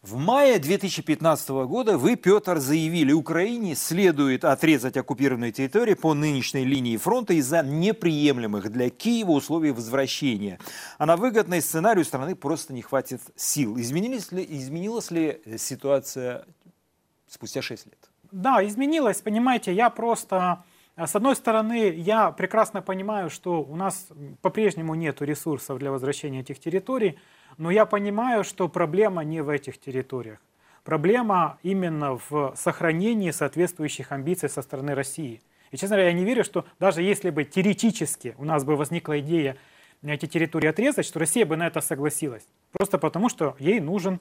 В мае 2015 года вы, Петр, заявили, Украине следует отрезать оккупированные территории по нынешней линии фронта из-за неприемлемых для Киева условий возвращения. А на выгодный сценарий у страны просто не хватит сил. Изменилась ли, изменилась ли ситуация спустя 6 лет? Да, изменилась. Понимаете, я просто с одной стороны, я прекрасно понимаю, что у нас по-прежнему нет ресурсов для возвращения этих территорий, но я понимаю, что проблема не в этих территориях. Проблема именно в сохранении соответствующих амбиций со стороны России. И, честно говоря, я не верю, что даже если бы теоретически у нас бы возникла идея эти территории отрезать, что Россия бы на это согласилась. Просто потому, что ей нужен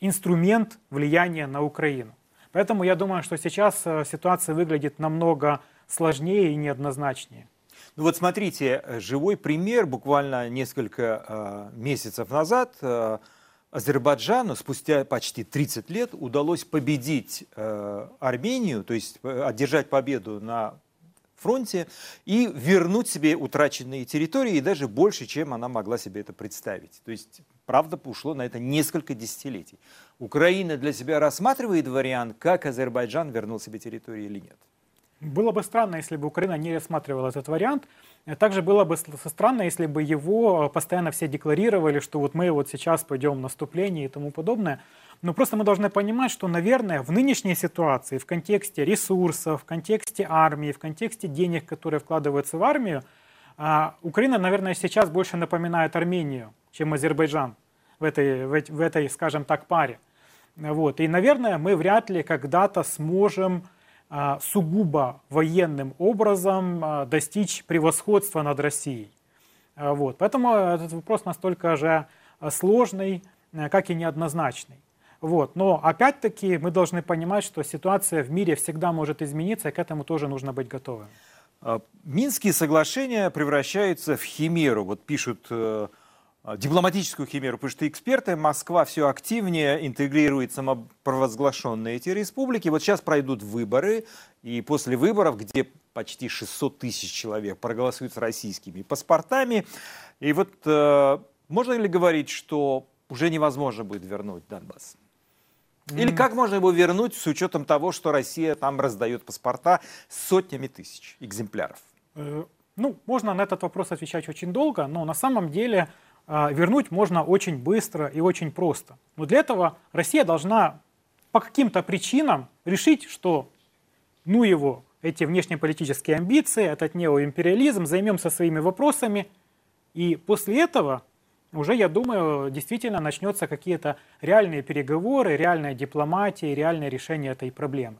инструмент влияния на Украину. Поэтому я думаю, что сейчас э, ситуация выглядит намного сложнее и неоднозначнее. Ну вот смотрите, э, живой пример. Буквально несколько э, месяцев назад э, Азербайджану спустя почти 30 лет удалось победить э, Армению, то есть э, одержать победу на фронте и вернуть себе утраченные территории, и даже больше, чем она могла себе это представить. То есть, правда, ушло на это несколько десятилетий. Украина для себя рассматривает вариант, как Азербайджан вернул себе территории или нет? Было бы странно, если бы Украина не рассматривала этот вариант. Также было бы странно, если бы его постоянно все декларировали, что вот мы вот сейчас пойдем в наступление и тому подобное. Но просто мы должны понимать, что, наверное, в нынешней ситуации, в контексте ресурсов, в контексте армии, в контексте денег, которые вкладываются в армию, а, Украина, наверное, сейчас больше напоминает Армению, чем Азербайджан в этой, в этой скажем так, паре. Вот. И, наверное, мы вряд ли когда-то сможем а, сугубо военным образом а, достичь превосходства над Россией. А, вот. Поэтому этот вопрос настолько же сложный, как и неоднозначный. Вот. Но опять-таки мы должны понимать, что ситуация в мире всегда может измениться, и к этому тоже нужно быть готовым. Минские соглашения превращаются в химеру. Вот пишут э, а, дипломатическую химеру, потому что эксперты, Москва все активнее интегрирует самопровозглашенные эти республики. Вот сейчас пройдут выборы, и после выборов, где почти 600 тысяч человек проголосуют с российскими паспортами, и вот э, можно ли говорить, что уже невозможно будет вернуть Донбасс? Или как можно его вернуть с учетом того, что Россия там раздает паспорта сотнями тысяч экземпляров? Э, ну, можно на этот вопрос отвечать очень долго, но на самом деле вернуть можно очень быстро и очень просто. Но для этого Россия должна по каким-то причинам решить, что ну его, эти внешнеполитические амбиции, этот неоимпериализм, займемся своими вопросами, и после этого уже, я думаю, действительно начнется какие-то реальные переговоры, реальная дипломатия, реальное решение этой проблемы.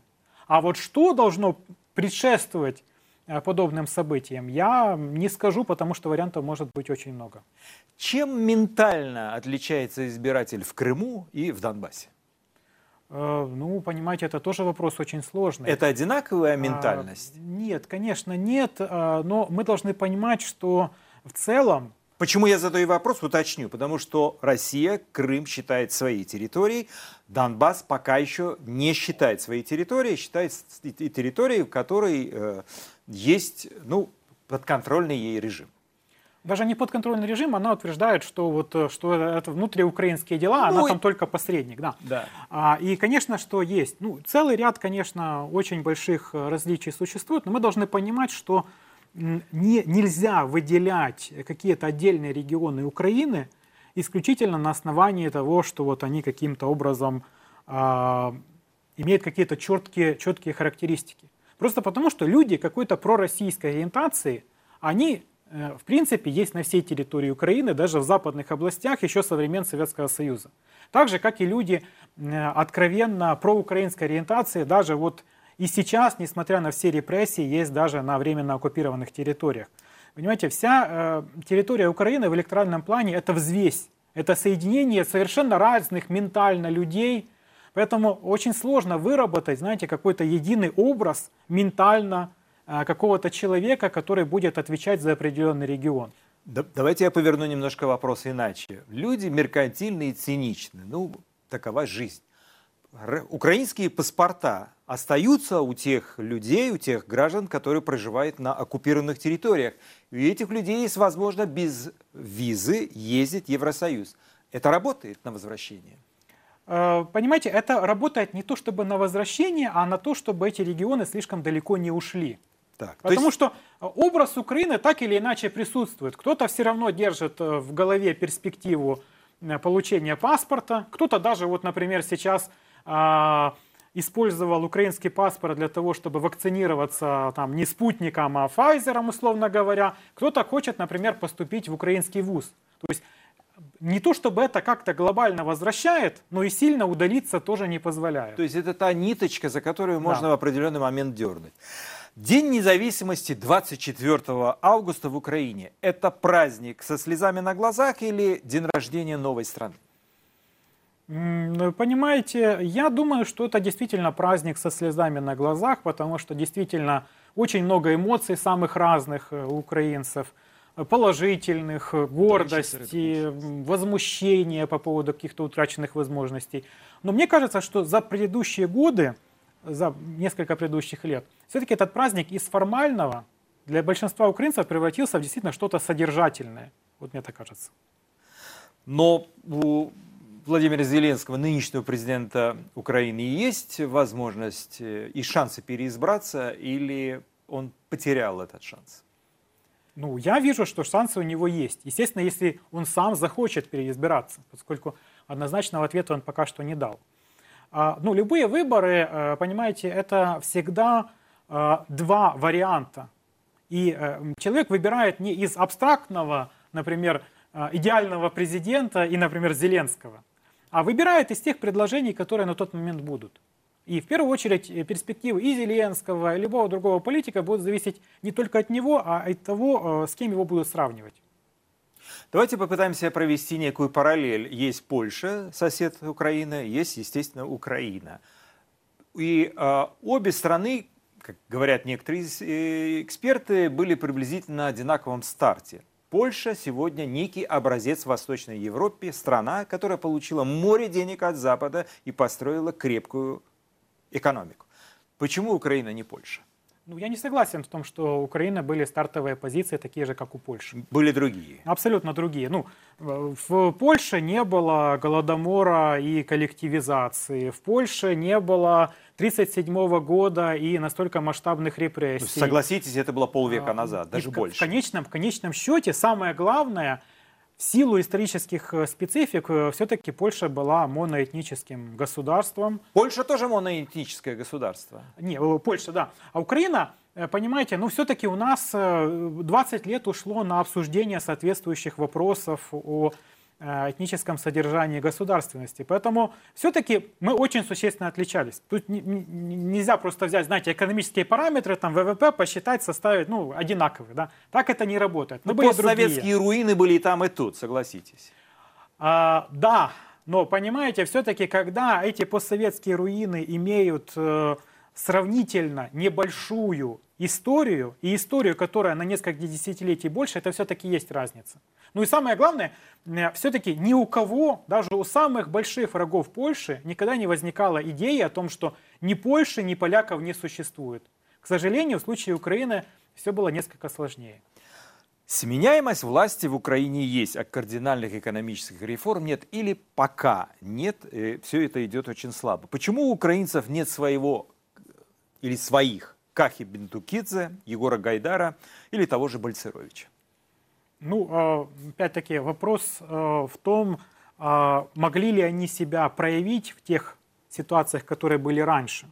А вот что должно предшествовать подобным событиям, я не скажу, потому что вариантов может быть очень много. Чем ментально отличается избиратель в Крыму и в Донбассе? Э, ну, понимаете, это тоже вопрос очень сложный. Это одинаковая а, ментальность? А, нет, конечно, нет. А, но мы должны понимать, что в целом Почему я задаю вопрос, уточню. Потому что Россия Крым считает своей территорией, Донбасс пока еще не считает своей территорией, считает территорией, в которой э, есть ну, подконтрольный ей режим даже не подконтрольный режим, она утверждает, что, вот, э, что это внутриукраинские дела, ну, она там только посредник. Да. Да. А, и, конечно, что есть. Ну, целый ряд, конечно, очень больших э, различий существует, но мы должны понимать, что не, нельзя выделять какие-то отдельные регионы Украины исключительно на основании того, что вот они каким-то образом э, имеют какие-то четкие, четкие характеристики. Просто потому, что люди какой-то пророссийской ориентации, они э, в принципе есть на всей территории Украины, даже в западных областях еще со времен Советского Союза. Так же, как и люди э, откровенно проукраинской ориентации, даже вот и сейчас, несмотря на все репрессии, есть даже на временно оккупированных территориях. Понимаете, вся э, территория Украины в электоральном плане это взвесь, это соединение совершенно разных ментально людей, поэтому очень сложно выработать, знаете, какой-то единый образ ментально э, какого-то человека, который будет отвечать за определенный регион. Да, давайте я поверну немножко вопрос иначе. Люди меркантильные и циничны. Ну, такова жизнь украинские паспорта остаются у тех людей, у тех граждан, которые проживают на оккупированных территориях. И у этих людей есть возможность без визы ездить в Евросоюз. Это работает на возвращение? Э, понимаете, это работает не то чтобы на возвращение, а на то, чтобы эти регионы слишком далеко не ушли. Так, Потому есть... что образ Украины так или иначе присутствует. Кто-то все равно держит э, в голове перспективу э, получения паспорта, кто-то даже, вот, например, сейчас использовал украинский паспорт для того, чтобы вакцинироваться там, не спутником, а Pfizer, условно говоря. Кто-то хочет, например, поступить в украинский вуз. То есть не то, чтобы это как-то глобально возвращает, но и сильно удалиться тоже не позволяет. То есть это та ниточка, за которую можно да. в определенный момент дернуть. День независимости 24 августа в Украине – это праздник со слезами на глазах или день рождения новой страны? Понимаете, я думаю, что это действительно праздник со слезами на глазах, потому что действительно очень много эмоций самых разных э, у украинцев, положительных, э, гордости, возмущения по поводу каких-то утраченных возможностей. Но мне кажется, что за предыдущие годы, за несколько предыдущих лет, все-таки этот праздник из формального для большинства украинцев превратился в действительно что-то содержательное. Вот мне так кажется. Но Владимира Зеленского, нынешнего президента Украины, есть возможность э, и шансы переизбраться, или он потерял этот шанс? Ну, я вижу, что шансы у него есть. Естественно, если он сам захочет переизбираться, поскольку однозначного ответа он пока что не дал. А, ну, любые выборы, э, понимаете, это всегда э, два варианта. И человек выбирает не из абстрактного, например, идеального президента и, например, Зеленского а выбирает из тех предложений, которые на тот момент будут. И в первую очередь э, перспективы и Зеленского, и любого другого политика будут зависеть не только от него, а от того, э, с кем его будут сравнивать. Давайте попытаемся провести некую параллель. Есть Польша, сосед Украины, есть, естественно, Украина. И э, обе страны, как говорят некоторые э, эксперты, были приблизительно на одинаковом старте. Польша сегодня некий образец в Восточной Европе, страна, которая получила море денег от Запада и построила крепкую экономику. Почему Украина не Польша? Ну, я не согласен в том, что у Украины были стартовые позиции такие же, как у Польши. Были другие. Абсолютно другие. Ну, в Польше не было голодомора и коллективизации. В Польше не было 1937 года и настолько масштабных репрессий. Согласитесь, это было полвека а, назад, даже и больше. В конечном, в конечном счете самое главное, в силу исторических э, специфик, э, все-таки Польша была моноэтническим государством. Польша тоже моноэтническое государство? Не, э, Польша, да. А Украина, понимаете, ну все-таки у нас 20 лет ушло на обсуждение соответствующих вопросов о э, этническом содержании государственности. Поэтому все-таки мы очень существенно отличались. Тут не, не, нельзя просто взять, знаете, экономические параметры, там ВВП посчитать, составить, ну, одинаковые. Да? Так это не работает. Но ну, были постсоветские руины были и там, и тут, согласитесь. А, да, но понимаете, все-таки, когда эти постсоветские руины имеют э, сравнительно небольшую историю, и историю, которая на несколько десятилетий больше, это все-таки есть разница. Ну и самое главное, э, все-таки ни у кого, даже у самых больших врагов Польши, никогда не возникала идея о том, что ни Польши, ни поляков не существует. К сожалению, в случае Украины все было несколько сложнее. Сменяемость власти в Украине есть, а кардинальных экономических реформ нет или пока нет, э, все это идет очень слабо. Почему у украинцев нет своего или своих Кахи Бентукидзе, Егора Гайдара или того же Бальцеровича? Ну, а, опять-таки, вопрос а, в том, а, могли ли они себя проявить в тех ситуациях, которые были раньше.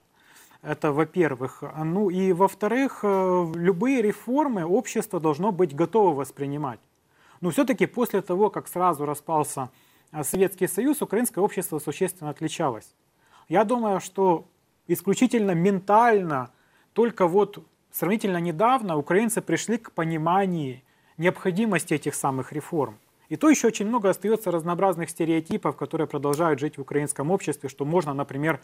Это во-первых. Ну и во-вторых, любые реформы общество должно быть готово воспринимать. Но все-таки после того, как сразу распался Советский Союз, украинское общество существенно отличалось. Я думаю, что исключительно ментально, только вот сравнительно недавно украинцы пришли к пониманию необходимости этих самых реформ. И то еще очень много остается разнообразных стереотипов, которые продолжают жить в украинском обществе, что можно, например,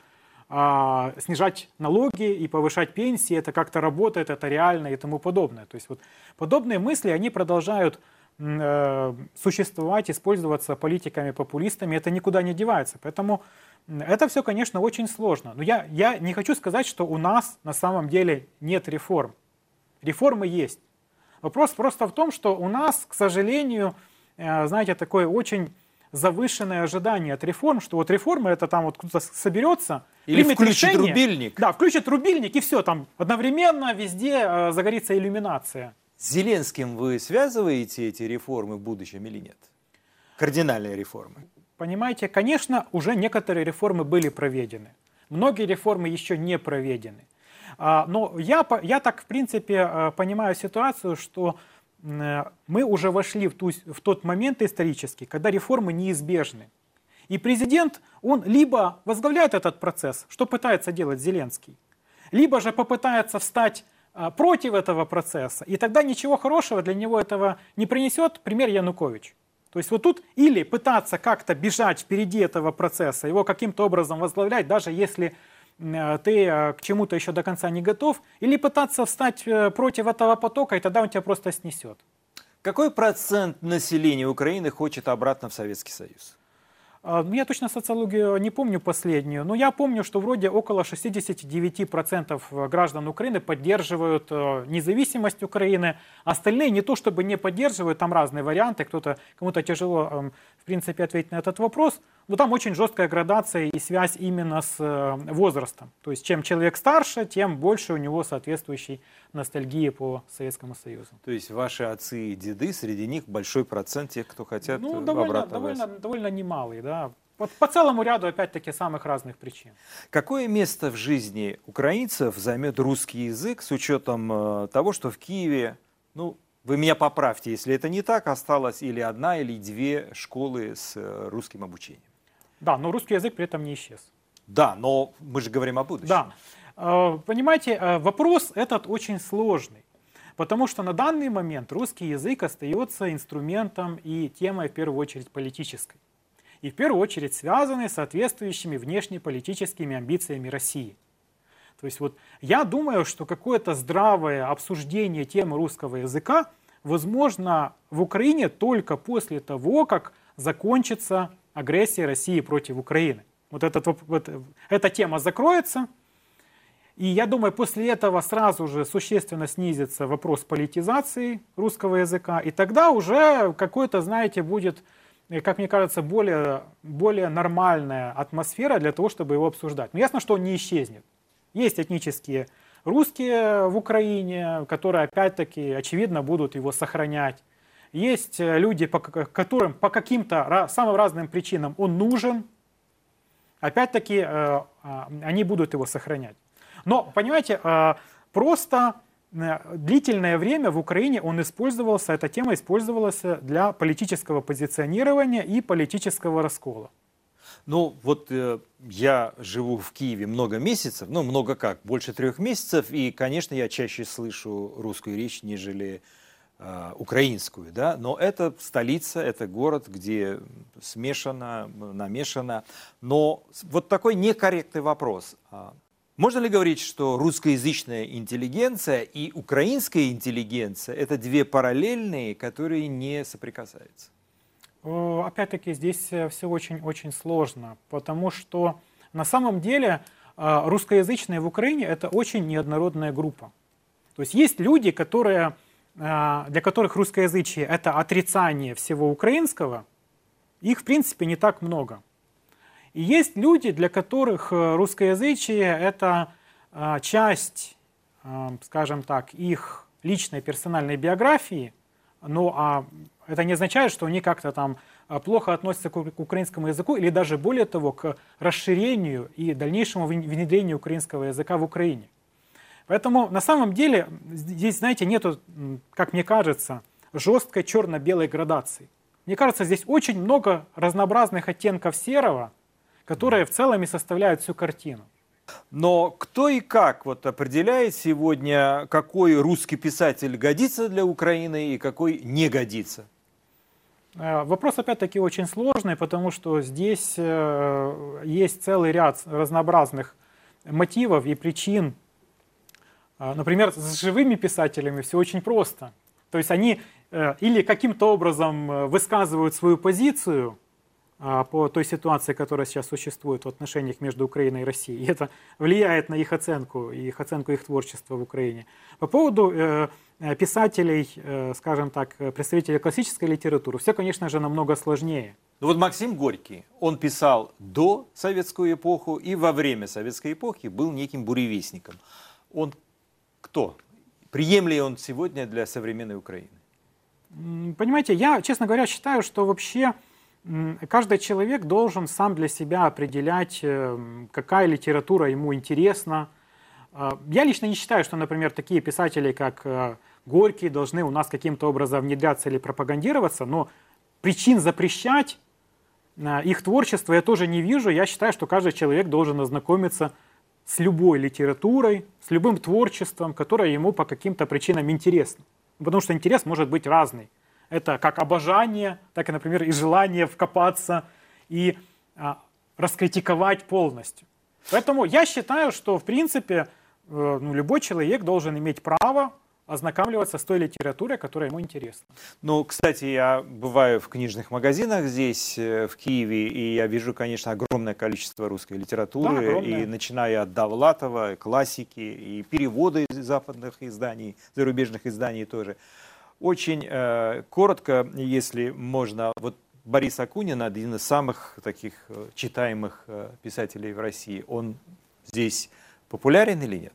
а, снижать налоги и повышать пенсии, это как-то работает, это реально и тому подобное. То есть вот подобные мысли, они продолжают существовать, использоваться политиками-популистами, это никуда не девается. Поэтому это все, конечно, очень сложно. Но я, я не хочу сказать, что у нас на самом деле нет реформ. Реформы есть. Вопрос просто в том, что у нас, к сожалению, э, знаете, такой очень завышенное ожидание от реформ, что вот реформы это там вот кто-то соберется, или включит решение, рубильник. Да, включит рубильник и все, там одновременно везде э, загорится иллюминация. С Зеленским вы связываете эти реформы в будущем или нет? Кардинальные реформы. Понимаете, конечно, уже некоторые реформы были проведены. Многие реформы еще не проведены. А, но я, я так, в принципе, э, понимаю ситуацию, что Э, мы уже вошли в, ту, в тот момент исторический, когда реформы неизбежны. И президент, он либо возглавляет этот процесс, что пытается делать Зеленский, либо же попытается встать против этого процесса, и тогда ничего хорошего для него этого не принесет, пример Янукович. То есть вот тут или пытаться как-то бежать впереди этого процесса, его каким-то образом возглавлять, даже если Э, ты э, к чему-то еще до конца не готов, или пытаться встать э, против этого потока, и тогда он тебя просто снесет. Какой процент населения Украины хочет обратно в Советский Союз? А, ну, я точно социологию не помню последнюю, но я помню, что вроде около 69% граждан Украины поддерживают э, независимость Украины. Остальные не то чтобы не поддерживают, там разные варианты, кто-то, кому-то тяжело, эм, в принципе, ответить на этот вопрос. Но там очень жесткая градация и связь именно с э, возрастом. То есть чем человек старше, тем больше у него соответствующий ностальгии по Советскому Союзу. То есть ваши отцы и деды, среди них большой процент тех, кто хотят ну, довольно, довольно, довольно немалый, да. По, по целому ряду, опять-таки, самых разных причин. Какое место в жизни украинцев займет русский язык с учетом э, того, что в Киеве, ну, вы меня поправьте, если это не так, осталось или одна, или две школы с э, русским обучением? Да, но русский язык при этом не исчез. Да, но мы же говорим о будущем. Да. Э, понимаете, э, вопрос этот очень сложный. Потому что на данный момент русский язык остается инструментом и темой, в первую очередь, политической. И в первую очередь связанной с соответствующими внешнеполитическими амбициями России. То есть вот я думаю, что какое-то здравое обсуждение темы русского языка возможно в Украине только после того, как закончится агрессия России против Украины. Вот, этот, вот эта тема закроется, и я думаю, после этого сразу же существенно снизится вопрос политизации русского языка, и тогда уже какой-то, знаете, будет, как мне кажется, более, более нормальная атмосфера для того, чтобы его обсуждать. Но ясно, что он не исчезнет. Есть этнические русские в Украине, которые, опять-таки, очевидно, будут его сохранять. Есть люди, по которым по каким-то самым разным причинам он нужен. Опять-таки, э, а, они будут его сохранять. Но, понимаете, э, просто длительное время в Украине он использовался, эта тема использовалась для политического позиционирования и политического раскола. Ну, вот э, я живу в Киеве много месяцев, ну, много как, больше трех месяцев, и, конечно, я чаще слышу русскую речь, нежели э, украинскую, да, но это столица, это город, где смешано, намешано. Но вот такой некорректный вопрос. А можно ли говорить, что русскоязычная интеллигенция и украинская интеллигенция – это две параллельные, которые не соприкасаются? Опять-таки здесь э, все очень-очень сложно, потому что на самом деле э, русскоязычные в Украине – это очень неоднородная группа. То есть есть люди, которые, э, для которых русскоязычие – это отрицание всего украинского, их в принципе не так много – и есть люди, для которых э, русскоязычие – это э, часть, э, скажем так, их личной персональной биографии, ну а это не означает, что они как-то там плохо относятся к украинскому языку или даже более того, к расширению и дальнейшему внедрению украинского языка в Украине. Поэтому на самом деле здесь, знаете, нету, как мне кажется, жесткой черно-белой градации. Мне кажется, здесь очень много разнообразных оттенков серого – которые в целом и составляют всю картину. Но кто и как вот определяет сегодня, какой русский писатель годится для Украины и какой не годится? Э, вопрос опять-таки очень сложный, потому что здесь э, есть целый ряд разнообразных мотивов и причин. Э, например, с живыми писателями все очень просто. То есть они или каким-то образом высказывают свою позицию, а, по той ситуации, которая сейчас существует в отношениях между Украиной и Россией. И это влияет на их оценку, их оценку их творчества в Украине. По поводу э, э, писателей, э, скажем так, представителей классической литературы, все, конечно же, намного сложнее. Ну вот Максим Горький, он писал до советскую эпоху и во время советской эпохи был неким буревестником. Он кто? Приемли он сегодня для современной Украины? Понимаете, я, честно говоря, считаю, что вообще каждый человек должен сам для себя определять, э, какая литература ему интересна. А, я лично не считаю, что, например, такие писатели, как э, Горький, должны у нас каким-то образом внедряться или пропагандироваться, но причин запрещать э, их творчество я тоже не вижу. Я считаю, что каждый человек должен ознакомиться с любой литературой, с любым творчеством, которое ему по каким-то причинам интересно. Потому что интерес может быть разный. Это как обожание, так и, например, и желание вкопаться и а, раскритиковать полностью. Поэтому я считаю, что, в принципе, э, ну, любой человек должен иметь право ознакомливаться с той литературой, которая ему интересна. Ну, кстати, я бываю в книжных магазинах здесь, э, в Киеве, и я вижу, конечно, огромное количество русской литературы, да, и начиная от Довлатова, классики, и переводы из западных изданий, зарубежных изданий тоже. Очень э, коротко, если можно, вот Борис Акунин, один из самых таких э, читаемых э, писателей в России, он здесь популярен или нет?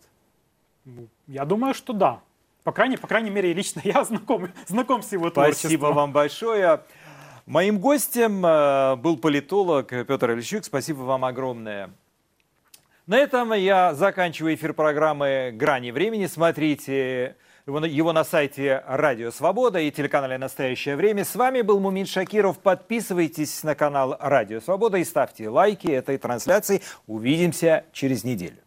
Ну, я думаю, что да. По крайней, по крайней мере, лично я знаком, знаком с его творчеством. Спасибо вам большое. Моим гостем э, был политолог Петр Ильичук. Спасибо вам огромное. На этом я заканчиваю эфир программы «Грани времени». Смотрите его на сайте Радио Свобода и телеканале «Настоящее время». С вами был Мумин Шакиров. Подписывайтесь на канал Радио Свобода и ставьте лайки этой трансляции. Увидимся через неделю.